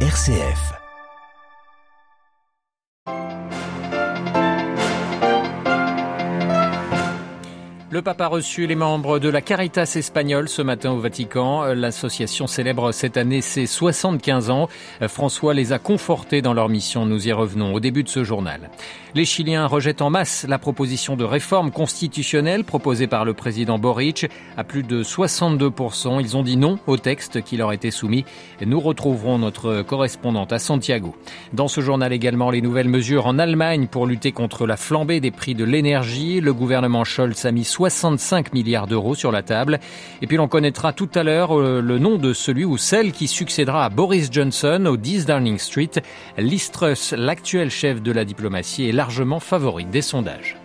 RCF. Le pape a reçu les membres de la Caritas espagnole ce matin au Vatican. L'association célèbre cette année ses 75 ans. François les a confortés dans leur mission. Nous y revenons au début de ce journal. Les Chiliens rejettent en masse la proposition de réforme constitutionnelle proposée par le président Boric. À plus de 62%, ils ont dit non au texte qui leur était soumis. Nous retrouverons notre correspondante à Santiago. Dans ce journal également, les nouvelles mesures en Allemagne pour lutter contre la flambée des prix de l'énergie. Le gouvernement Scholz a mis 65 milliards d'euros sur la table. Et puis l'on connaîtra tout à l'heure euh, le nom de celui ou celle qui succédera à Boris Johnson au 10 Downing Street. Listrus, l'actuel chef de la diplomatie, est largement favori des sondages.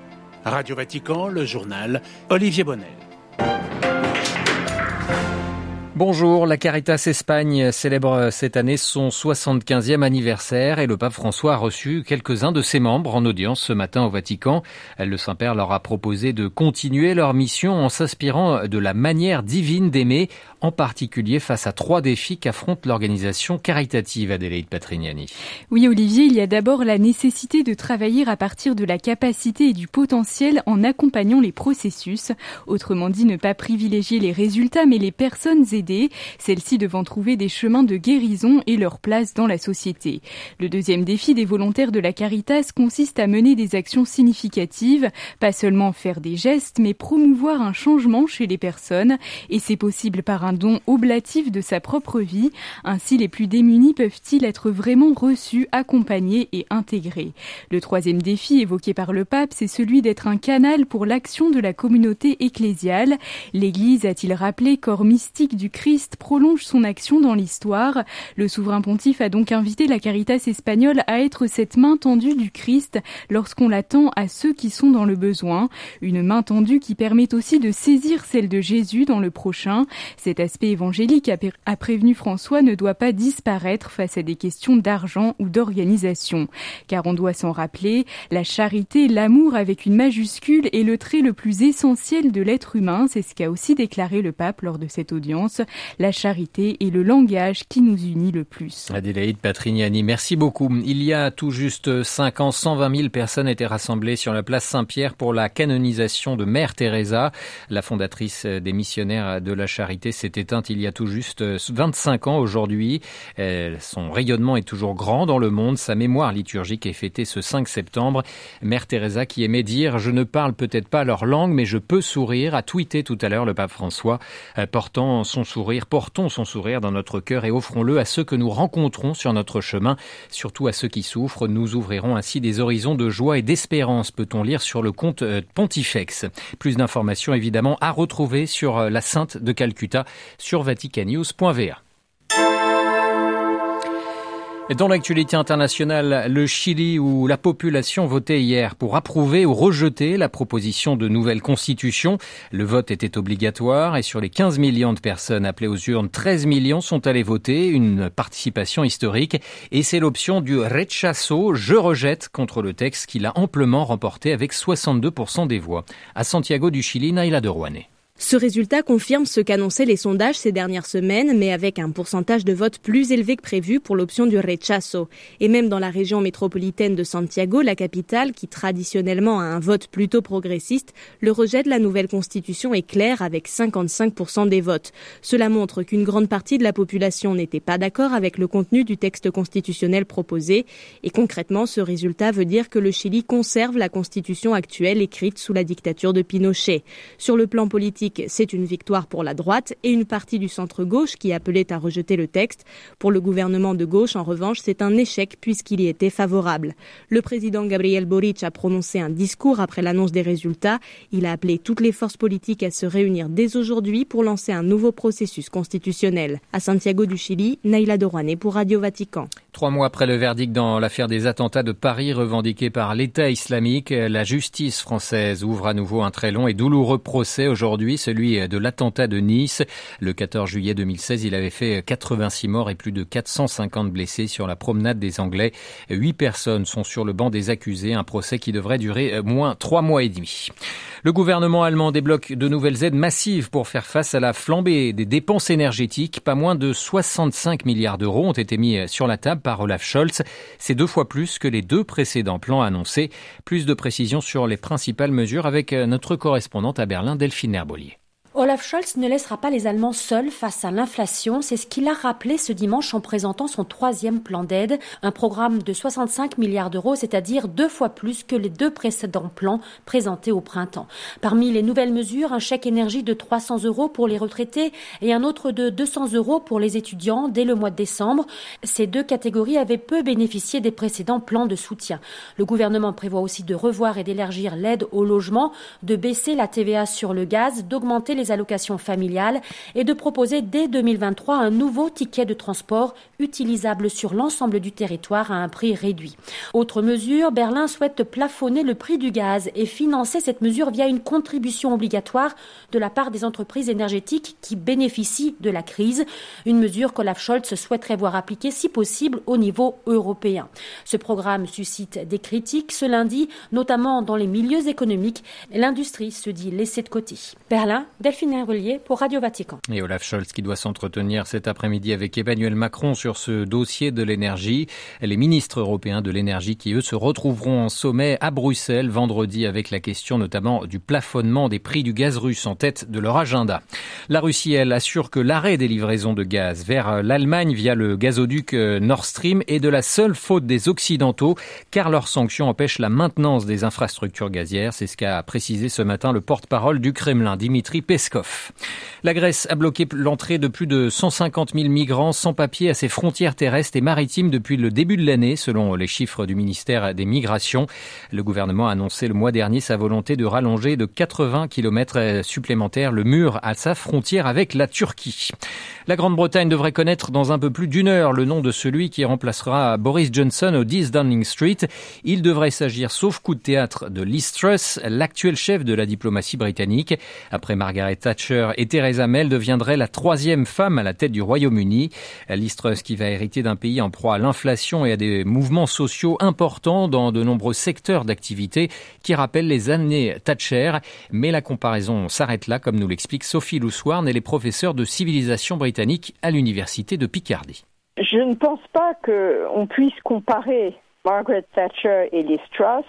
Radio Vatican, le journal Olivier Bonnel. Bonjour, la Caritas Espagne célèbre cette année son 75e anniversaire et le pape François a reçu quelques-uns de ses membres en audience ce matin au Vatican. Le Saint-Père leur a proposé de continuer leur mission en s'inspirant de la manière divine d'aimer, en particulier face à trois défis qu'affronte l'organisation caritative Adélaïde Patrignani. Oui Olivier, il y a d'abord la nécessité de travailler à partir de la capacité et du potentiel en accompagnant les processus. Autrement dit, ne pas privilégier les résultats mais les personnes aidées celles-ci devant trouver des chemins de guérison et leur place dans la société. Le deuxième défi des volontaires de la Caritas consiste à mener des actions significatives, pas seulement faire des gestes, mais promouvoir un changement chez les personnes, et c'est possible par un don oblatif de sa propre vie. Ainsi, les plus démunis peuvent-ils être vraiment reçus, accompagnés et intégrés? Le troisième défi évoqué par le pape, c'est celui d'être un canal pour l'action de la communauté ecclésiale. L'Église, a-t-il rappelé, corps mystique du Christ prolonge son action dans l'histoire. Le souverain pontife a donc invité la Caritas espagnole à être cette main tendue du Christ lorsqu'on l'attend à ceux qui sont dans le besoin. Une main tendue qui permet aussi de saisir celle de Jésus dans le prochain. Aspect évangélique, a prévenu François, ne doit pas disparaître face à des questions d'argent ou d'organisation. Car on doit s'en rappeler, la charité, l'amour avec une majuscule est le trait le plus essentiel de l'être humain. C'est ce qu'a aussi déclaré le pape lors de cette audience la charité est le langage qui nous unit le plus. Adélaïde Patrignani, merci beaucoup. Il y a tout juste cinq ans, 120 000 personnes étaient rassemblées sur la place Saint-Pierre pour la canonisation de Mère Teresa. La fondatrice des missionnaires de la charité s'est éteinte il y a tout juste 25 ans aujourd'hui. Son rayonnement est toujours grand dans le monde. Sa mémoire liturgique est fêtée ce 5 septembre. Mère Teresa qui aimait dire Je ne parle peut-être pas leur langue, mais je peux sourire, a tweeté tout à l'heure le pape François, portant son sourire, portons son sourire dans notre cœur et offrons-le à ceux que nous rencontrons sur notre chemin, surtout à ceux qui souffrent. Nous ouvrirons ainsi des horizons de joie et d'espérance, peut-on lire sur le compte euh, Pontifex. Plus d'informations évidemment à retrouver sur euh, la Sainte de Calcutta sur vaticanews.va. Dans l'actualité internationale, le Chili où la population votait hier pour approuver ou rejeter la proposition de nouvelle constitution. Le vote était obligatoire et sur les 15 millions de personnes appelées aux urnes, 13 millions sont allés voter, une participation historique et c'est l'option du rechazo, je rejette contre le texte qu'il a amplement remporté avec 62% des voix. À Santiago du Chili, Naila de Rouanet. Ce résultat confirme ce qu'annonçaient les sondages ces dernières semaines, mais avec un pourcentage de vote plus élevé que prévu pour l'option du rechazo. Et même dans la région métropolitaine de Santiago, la capitale, qui traditionnellement a un vote plutôt progressiste, le rejet de la nouvelle constitution est clair avec 55% des votes. Cela montre qu'une grande partie de la population n'était pas d'accord avec le contenu du texte constitutionnel proposé. Et concrètement, ce résultat veut dire que le Chili conserve la constitution actuelle écrite sous la dictature de Pinochet. Sur le plan politique, c'est une victoire pour la droite et une partie du centre-gauche qui appelait à rejeter le texte. Pour le gouvernement de gauche, en revanche, c'est un échec puisqu'il y était favorable. Le président Gabriel Boric a prononcé un discours après l'annonce des résultats. Il a appelé toutes les forces politiques à se réunir dès aujourd'hui pour lancer un nouveau processus constitutionnel. À Santiago du Chili, Naila Dorouane pour Radio Vatican. Trois mois après le verdict dans l'affaire des attentats de Paris revendiqués par l'État islamique, la justice française ouvre à nouveau un très long et douloureux procès aujourd'hui, celui de l'attentat de Nice. Le 14 juillet 2016, il avait fait 86 morts et plus de 450 blessés sur la promenade des Anglais. Huit personnes sont sur le banc des accusés, un procès qui devrait durer moins trois mois et demi. Le gouvernement allemand débloque de nouvelles aides massives pour faire face à la flambée des dépenses énergétiques. Pas moins de 65 milliards d'euros ont été mis sur la table par Olaf Scholz. C'est deux fois plus que les deux précédents plans annoncés. Plus de précisions sur les principales mesures avec notre correspondante à Berlin, Delphine Herbolier. Olaf Scholz ne laissera pas les Allemands seuls face à l'inflation. C'est ce qu'il a rappelé ce dimanche en présentant son troisième plan d'aide, un programme de 65 milliards d'euros, c'est-à-dire deux fois plus que les deux précédents plans présentés au printemps. Parmi les nouvelles mesures, un chèque énergie de 300 euros pour les retraités et un autre de 200 euros pour les étudiants dès le mois de décembre. Ces deux catégories avaient peu bénéficié des précédents plans de soutien. Le gouvernement prévoit aussi de revoir et d'élargir l'aide au logement, de baisser la TVA sur le gaz, d'augmenter les les allocations familiales et de proposer dès 2023 un nouveau ticket de transport utilisable sur l'ensemble du territoire à un prix réduit. Autre mesure, Berlin souhaite plafonner le prix du gaz et financer cette mesure via une contribution obligatoire de la part des entreprises énergétiques qui bénéficient de la crise, une mesure qu'Olaf Scholz souhaiterait voir appliquée si possible au niveau européen. Ce programme suscite des critiques ce lundi, notamment dans les milieux économiques. L'industrie se dit laissée de côté. Berlin, Delphine Relier pour Radio Vatican. Et Olaf Scholz qui doit s'entretenir cet après-midi avec Emmanuel Macron sur ce dossier de l'énergie. Les ministres européens de l'énergie qui, eux, se retrouveront en sommet à Bruxelles vendredi avec la question notamment du plafonnement des prix du gaz russe en tête de leur agenda. La Russie, elle, assure que l'arrêt des livraisons de gaz vers l'Allemagne via le gazoduc Nord Stream est de la seule faute des Occidentaux car leurs sanctions empêchent la maintenance des infrastructures gazières. C'est ce qu'a précisé ce matin le porte-parole du Kremlin, Dimitri Peskov. La Grèce a bloqué l'entrée de plus de 150 000 migrants sans papier à ses frontières terrestres et maritimes depuis le début de l'année, selon les chiffres du ministère des Migrations. Le gouvernement a annoncé le mois dernier sa volonté de rallonger de 80 km supplémentaires le mur à sa frontière avec la Turquie. La Grande-Bretagne devrait connaître dans un peu plus d'une heure le nom de celui qui remplacera Boris Johnson au 10 Downing Street. Il devrait s'agir, sauf coup de théâtre, de Liz Truss, l'actuel chef de la diplomatie britannique. Après Margaret Thatcher et Theresa May, deviendrait la troisième femme à la tête du Royaume-Uni. Liz qui va hériter d'un pays en proie à l'inflation et à des mouvements sociaux importants dans de nombreux secteurs d'activité qui rappellent les années Thatcher. Mais la comparaison s'arrête là, comme nous l'explique Sophie Louswarn et les professeurs de civilisation britannique à l'université de Picardie. Je ne pense pas qu'on puisse comparer Margaret Thatcher et Liz Truss.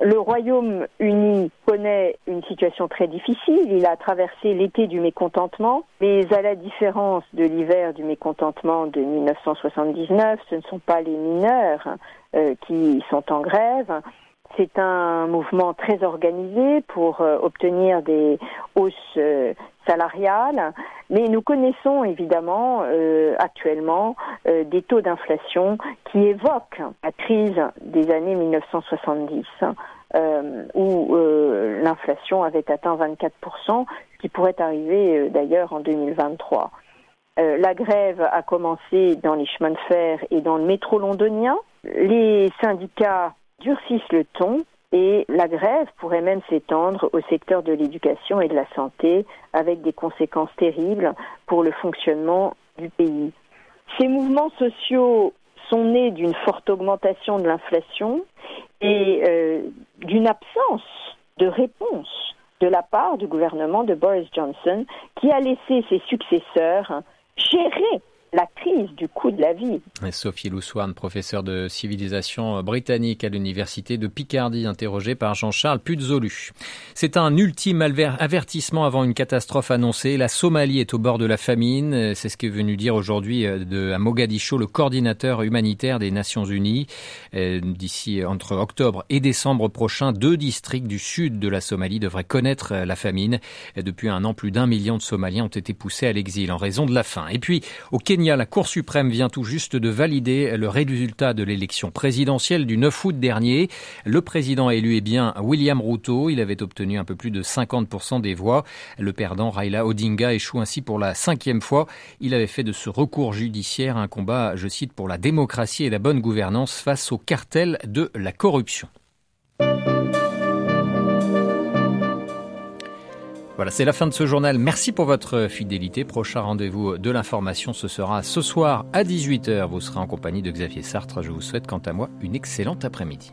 Le Royaume-Uni connaît une situation très difficile. Il a traversé l'été du mécontentement, mais à la différence de l'hiver du mécontentement de 1979, ce ne sont pas les mineurs euh, qui sont en grève. C'est un mouvement très organisé pour euh, obtenir des hausses euh, salariales, mais nous connaissons évidemment euh, actuellement des taux d'inflation qui évoquent la crise des années 1970, où l'inflation avait atteint 24%, ce qui pourrait arriver d'ailleurs en 2023. la grève a commencé dans les chemins de fer et dans le métro londonien. Les syndicats durcissent le ton et la grève pourrait même s'étendre au secteur de l'éducation et de la santé avec des conséquences terribles pour le fonctionnement du pays. Ces mouvements sociaux sont nés d'une forte augmentation de l'inflation et euh, d'une absence de réponse de la part du gouvernement de Boris Johnson qui a laissé ses successeurs gérer la crise du coût de la vie. Sophie Louswan, professeure de civilisation britannique à l'université de Picardie, interrogée par Jean-Charles Puzolu. C'est un ultime avertissement avant une catastrophe annoncée. La Somalie est au bord de la famine. C'est ce qu'est venu dire aujourd'hui euh, à Mogadiscio le coordinateur humanitaire des Nations Unies. Euh, d'ici entre octobre et décembre prochain, deux districts du sud de la Somalie devraient connaître euh, la famine. Depuis un an, plus d'un million de Somaliens ont été poussés à l'exil en raison de la faim. Et puis, au Kenya, La Cour suprême vient tout juste de valider le résultat de l'élection présidentielle du 9 août dernier. Le président élu est bien William Ruto. Il avait obtenu un peu plus de 50% des voix. Le perdant Raila Odinga échoue ainsi pour la cinquième fois. Il avait fait de ce recours judiciaire un combat, je cite, pour la démocratie et la bonne gouvernance face au cartel de la corruption. Voilà, c'est la fin de ce journal. Merci pour votre fidélité. Prochain rendez-vous de l'information, ce sera ce soir à 18h. Vous serez en compagnie de Xavier Sartre. Je vous souhaite quant à moi une excellente après-midi.